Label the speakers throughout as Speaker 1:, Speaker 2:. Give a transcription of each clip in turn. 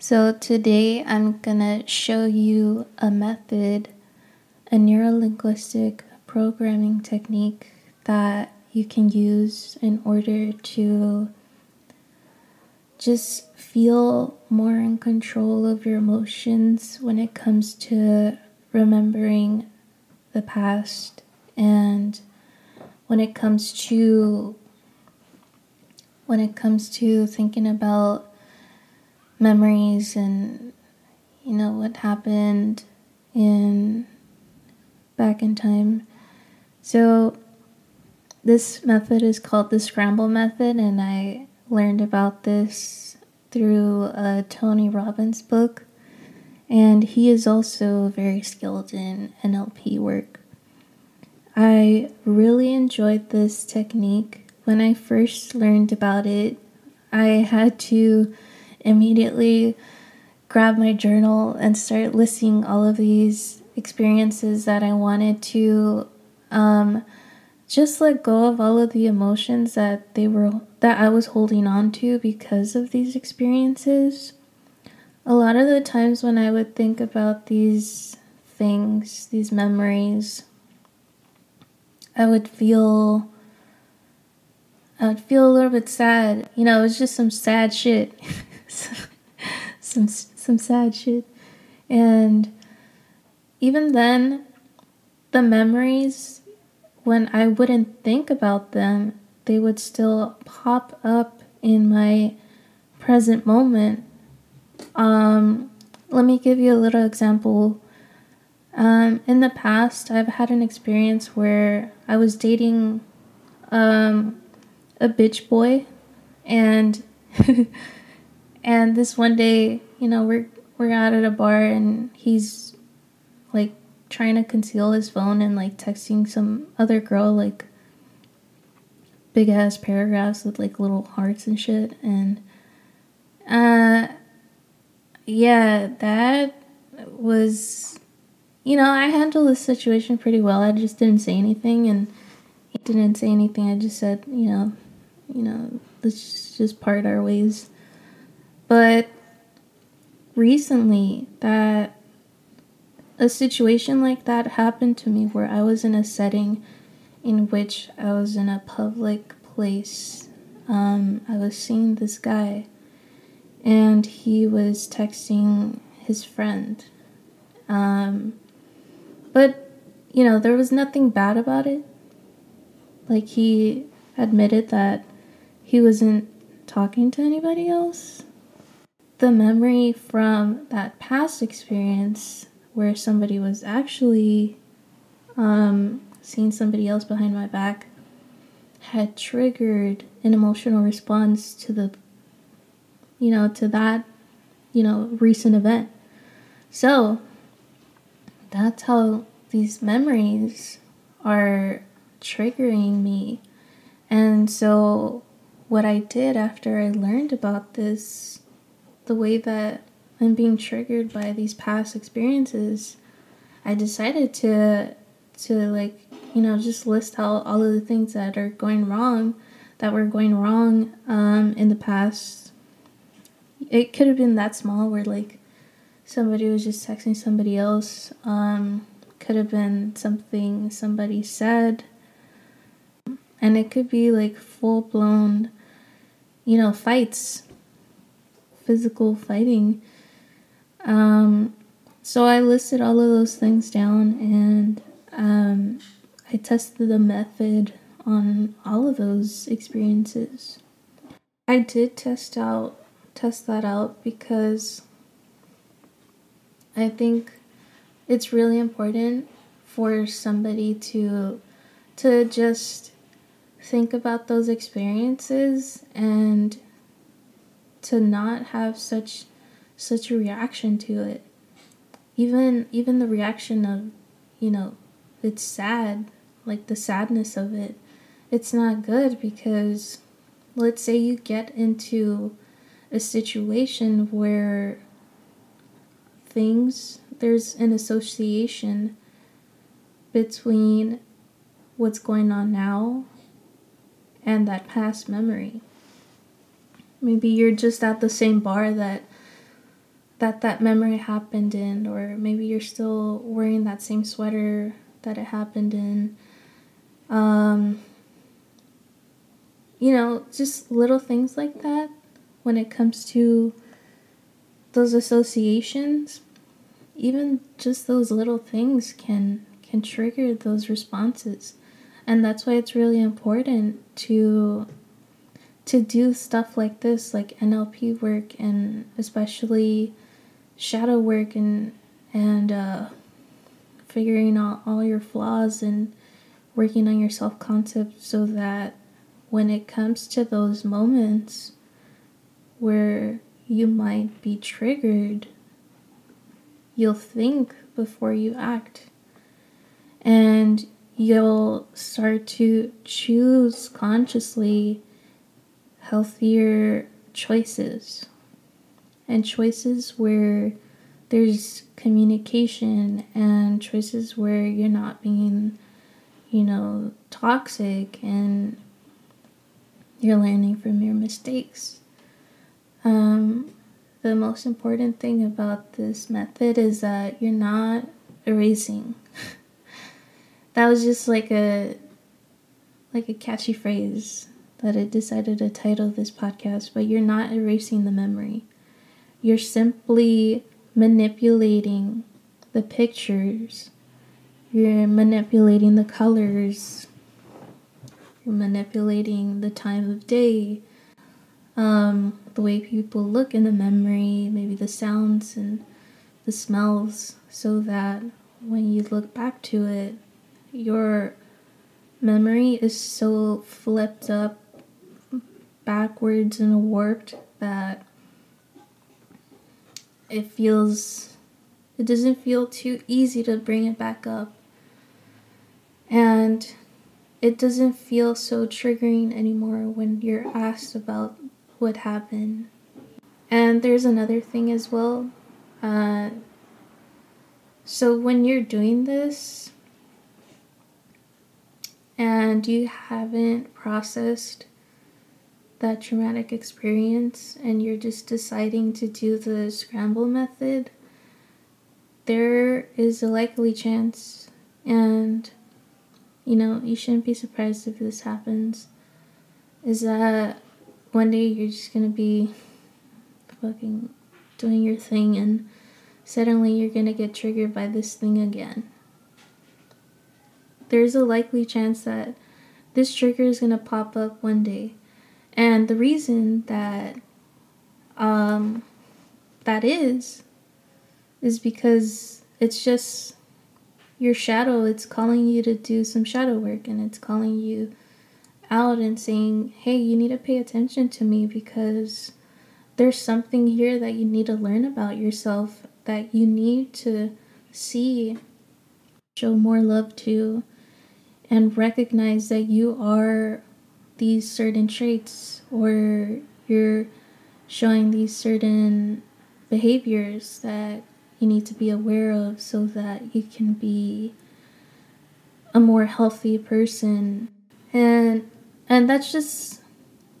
Speaker 1: So, today I'm gonna show you a method, a neurolinguistic programming technique that you can use in order to just feel more in control of your emotions when it comes to remembering the past and when it comes to when it comes to thinking about memories and you know what happened in back in time. So this method is called the scramble method and I learned about this through a Tony Robbins book and he is also very skilled in NLP work. I really enjoyed this technique. When I first learned about it, I had to immediately grab my journal and start listing all of these experiences that I wanted to um, just let go of all of the emotions that they were that I was holding on to because of these experiences. A lot of the times when I would think about these things, these memories, I would feel I would feel a little bit sad. You know, it was just some sad shit. some some sad shit. And even then the memories when I wouldn't think about them, they would still pop up in my present moment. Um, let me give you a little example. Um, in the past, I've had an experience where I was dating um, a bitch boy, and And this one day, you know, we're we're out at a bar and he's like trying to conceal his phone and like texting some other girl like big ass paragraphs with like little hearts and shit and uh yeah, that was you know, I handled the situation pretty well. I just didn't say anything and he didn't say anything. I just said, you know, you know, let's just part our ways. But recently, that a situation like that happened to me where I was in a setting in which I was in a public place. Um, I was seeing this guy, and he was texting his friend. Um, but, you know, there was nothing bad about it. Like, he admitted that he wasn't talking to anybody else the memory from that past experience where somebody was actually um, seeing somebody else behind my back had triggered an emotional response to the you know to that you know recent event. So that's how these memories are triggering me. And so what i did after i learned about this the way that I'm being triggered by these past experiences, I decided to to like you know just list out all of the things that are going wrong that were going wrong um, in the past. It could have been that small where like somebody was just texting somebody else. Um, could have been something somebody said. And it could be like full blown, you know, fights physical fighting. Um, so I listed all of those things down and um, I tested the method on all of those experiences. I did test out test that out because I think it's really important for somebody to to just think about those experiences and to not have such such a reaction to it. Even even the reaction of you know it's sad like the sadness of it. It's not good because let's say you get into a situation where things there's an association between what's going on now and that past memory Maybe you're just at the same bar that that that memory happened in or maybe you're still wearing that same sweater that it happened in. Um, you know just little things like that when it comes to those associations even just those little things can can trigger those responses. And that's why it's really important to to do stuff like this like NLP work and especially shadow work and and uh, figuring out all your flaws and working on your self concept so that when it comes to those moments where you might be triggered, you'll think before you act. And you'll start to choose consciously healthier choices and choices where there's communication and choices where you're not being, you know, toxic and you're learning from your mistakes. Um, the most important thing about this method is that you're not erasing. that was just like a like a catchy phrase that I decided to title this podcast, but you're not erasing the memory. You're simply manipulating the pictures. You're manipulating the colors. You're manipulating the time of day. Um, the way people look in the memory, maybe the sounds and the smells, so that when you look back to it, your memory is so flipped up backwards and warped that it feels it doesn't feel too easy to bring it back up. And it doesn't feel so triggering anymore when you're asked about what happened. And there's another thing as well uh, so when you're doing this and you haven't processed that traumatic experience and you're just deciding to do the scramble method, there is a likely chance, and you know, you shouldn't be surprised if this happens, is that one day you're just gonna be fucking doing your thing and suddenly you're gonna get triggered by this thing again. There's a likely chance that this trigger is gonna pop up one day and the reason that um, that is, is because it's just your shadow, it's calling you to do some shadow work and it's calling you out and saying, hey, you need to pay attention to me because there's something here that you need to learn about yourself that you need to see, show more love to, and recognize that you are these certain traits or you're showing these certain behaviors that you need to be aware of so that you can be a more healthy person. And and that's just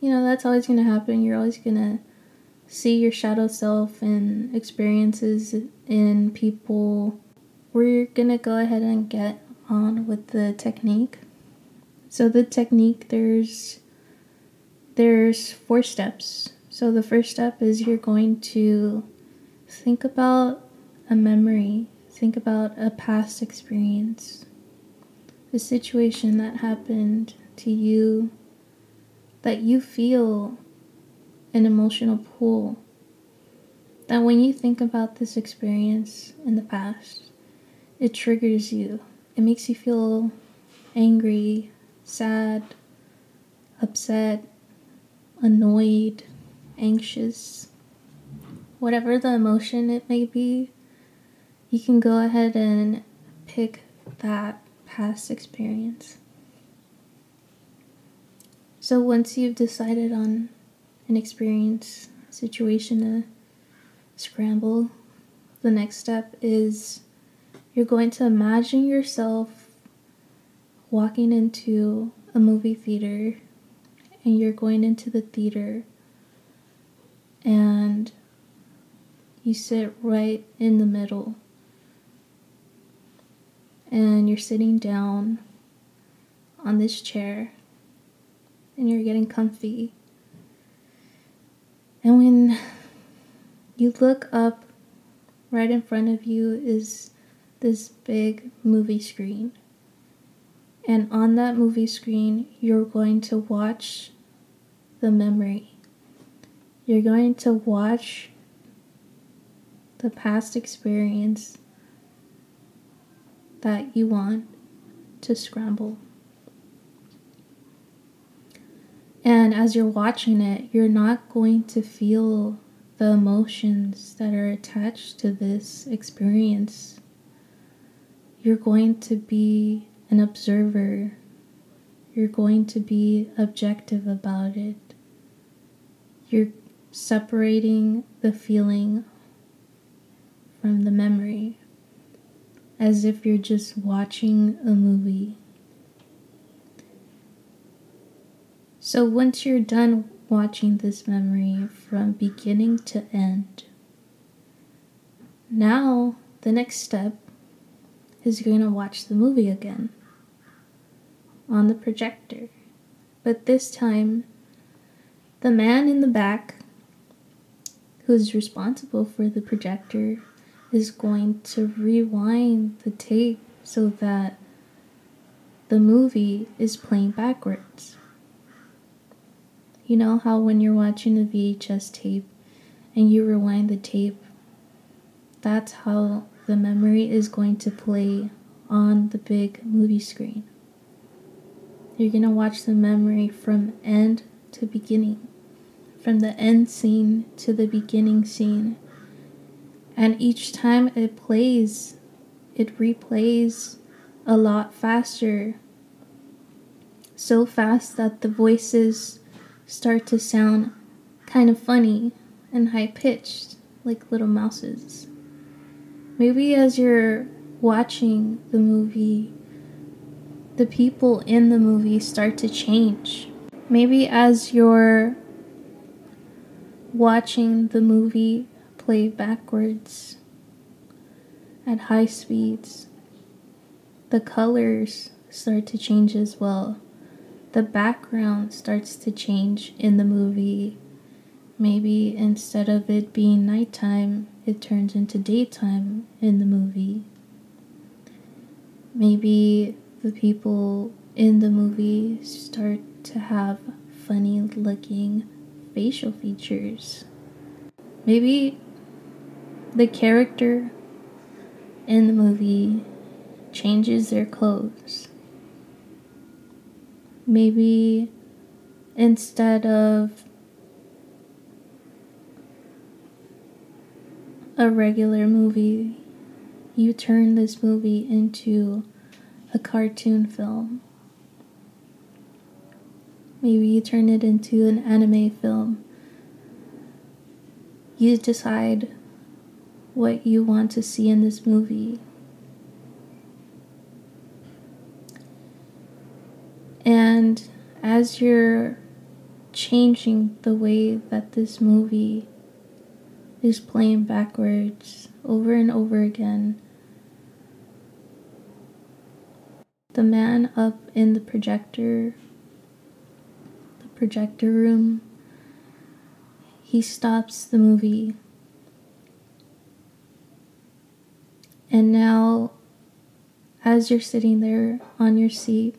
Speaker 1: you know that's always going to happen. You're always going to see your shadow self and experiences in people. We're going to go ahead and get on with the technique so the technique there's there's four steps. So the first step is you're going to think about a memory, think about a past experience, a situation that happened to you that you feel an emotional pull. That when you think about this experience in the past, it triggers you. It makes you feel angry, sad, upset, annoyed, anxious, whatever the emotion it may be, you can go ahead and pick that past experience. So once you've decided on an experience, situation to scramble, the next step is you're going to imagine yourself walking into a movie theater and you're going into the theater and you sit right in the middle. And you're sitting down on this chair and you're getting comfy. And when you look up, right in front of you is this big movie screen. And on that movie screen, you're going to watch the memory. You're going to watch the past experience that you want to scramble. And as you're watching it, you're not going to feel the emotions that are attached to this experience. You're going to be an observer. You're going to be objective about it. You're separating the feeling from the memory as if you're just watching a movie. So once you're done watching this memory from beginning to end, now the next step is going to watch the movie again on the projector. But this time, the man in the back who's responsible for the projector is going to rewind the tape so that the movie is playing backwards. You know how when you're watching a VHS tape and you rewind the tape, that's how the memory is going to play on the big movie screen. You're going to watch the memory from end to beginning, from the end scene to the beginning scene. And each time it plays, it replays a lot faster. So fast that the voices start to sound kind of funny and high pitched, like little mouses. Maybe as you're watching the movie, the people in the movie start to change. Maybe as you're watching the movie play backwards at high speeds, the colors start to change as well the background starts to change in the movie. Maybe instead of it being nighttime, it turns into daytime in the movie. Maybe the people in the movie start to have funny looking facial features. Maybe the character in the movie changes their clothes maybe instead of a regular movie, you turn this movie into a cartoon film. Maybe you turn it into an anime film. You decide what you want to see in this movie. And as you're changing the way that this movie is playing backwards over and over again, the man up in the projector, the projector room, he stops the movie. And now, as you're sitting there on your seat,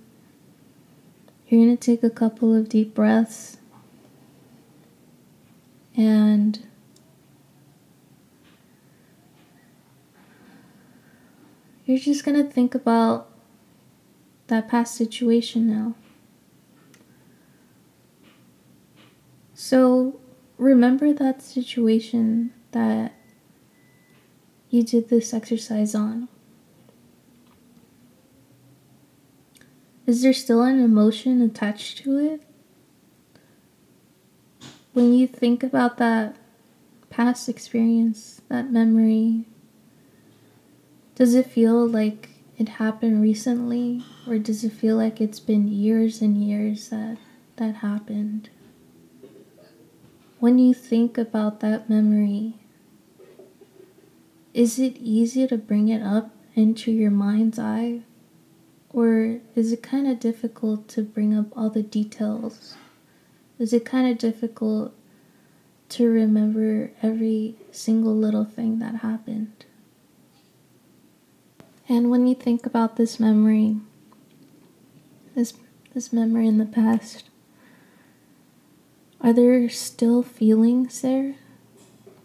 Speaker 1: you're going to take a couple of deep breaths and you're just going to think about that past situation now. So remember that situation that you did this exercise on. Is there still an emotion attached to it? When you think about that past experience, that memory, does it feel like it happened recently or does it feel like it's been years and years that that happened? When you think about that memory, is it easy to bring it up into your mind's eye? Or is it kind of difficult to bring up all the details? Is it kind of difficult to remember every single little thing that happened? And when you think about this memory, this this memory in the past, are there still feelings there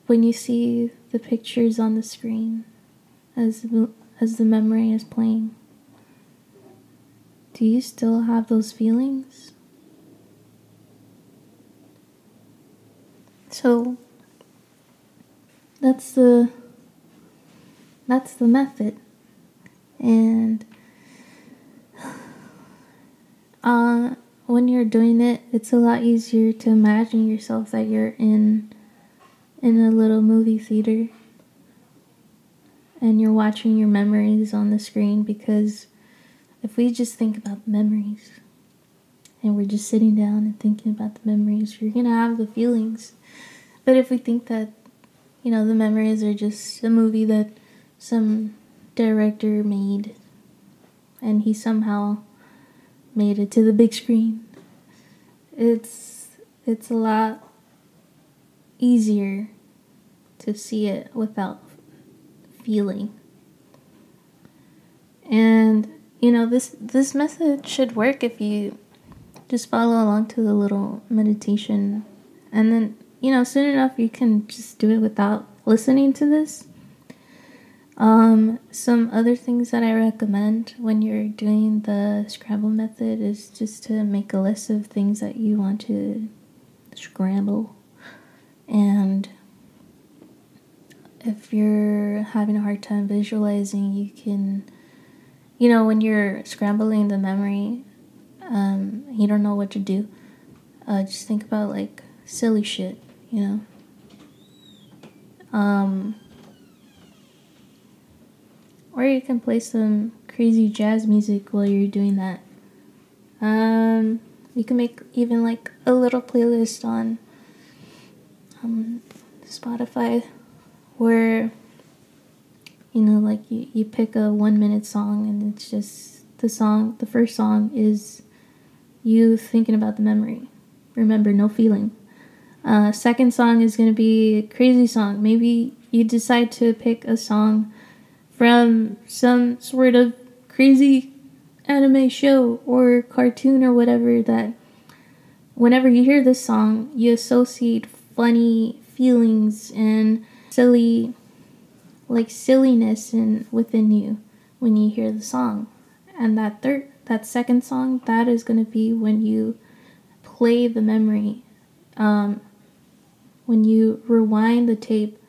Speaker 1: when you see the pictures on the screen as as the memory is playing? Do you still have those feelings? So that's the that's the method. And uh, when you're doing it, it's a lot easier to imagine yourself that you're in in a little movie theater and you're watching your memories on the screen because if we just think about the memories and we're just sitting down and thinking about the memories, you're to have the feelings. But if we think that, you know, the memories are just a movie that some director made and he somehow made it to the big screen, it's it's a lot easier to see it without feeling. And you know, this this method should work if you just follow along to the little meditation and then, you know, soon enough you can just do it without listening to this. Um, some other things that I recommend when you're doing the scramble method is just to make a list of things that you want to scramble. And if you're having a hard time visualizing, you can you know, when you're scrambling the memory, um, you don't know what to do. Uh, just think about like silly shit, you know. Um, or you can play some crazy jazz music while you're doing that. Um, you can make even like a little playlist on um, Spotify where you know like you, you pick a one minute song and it's just the song the first song is you thinking about the memory. Remember no feeling. Uh, second song is going to be a crazy song. Maybe you decide to pick a song from some sort of crazy anime show or cartoon or whatever that whenever you hear this song you associate funny feelings and silly like silliness in within you when you hear the song. And that third that second song, that is gonna be when you play the memory. Um, when you rewind the tape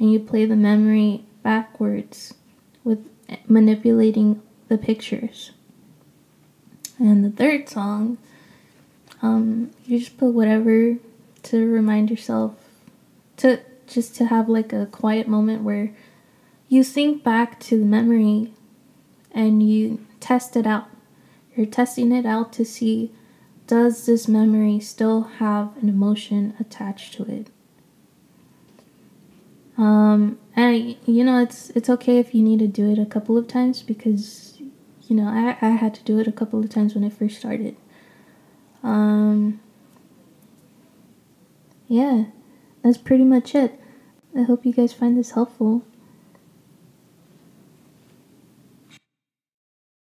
Speaker 1: and you play the memory backwards with manipulating the pictures. And the third song, um, you just put whatever to remind yourself to just to have like a quiet moment where you think back to the memory and you test it out. You're testing it out to see does this memory still have an emotion attached to it? Um, and you know it's it's okay if you need to do it a couple of times because you know I, I had to do it a couple of times when I first started. Um, yeah, that's pretty much it. I hope you guys find this helpful.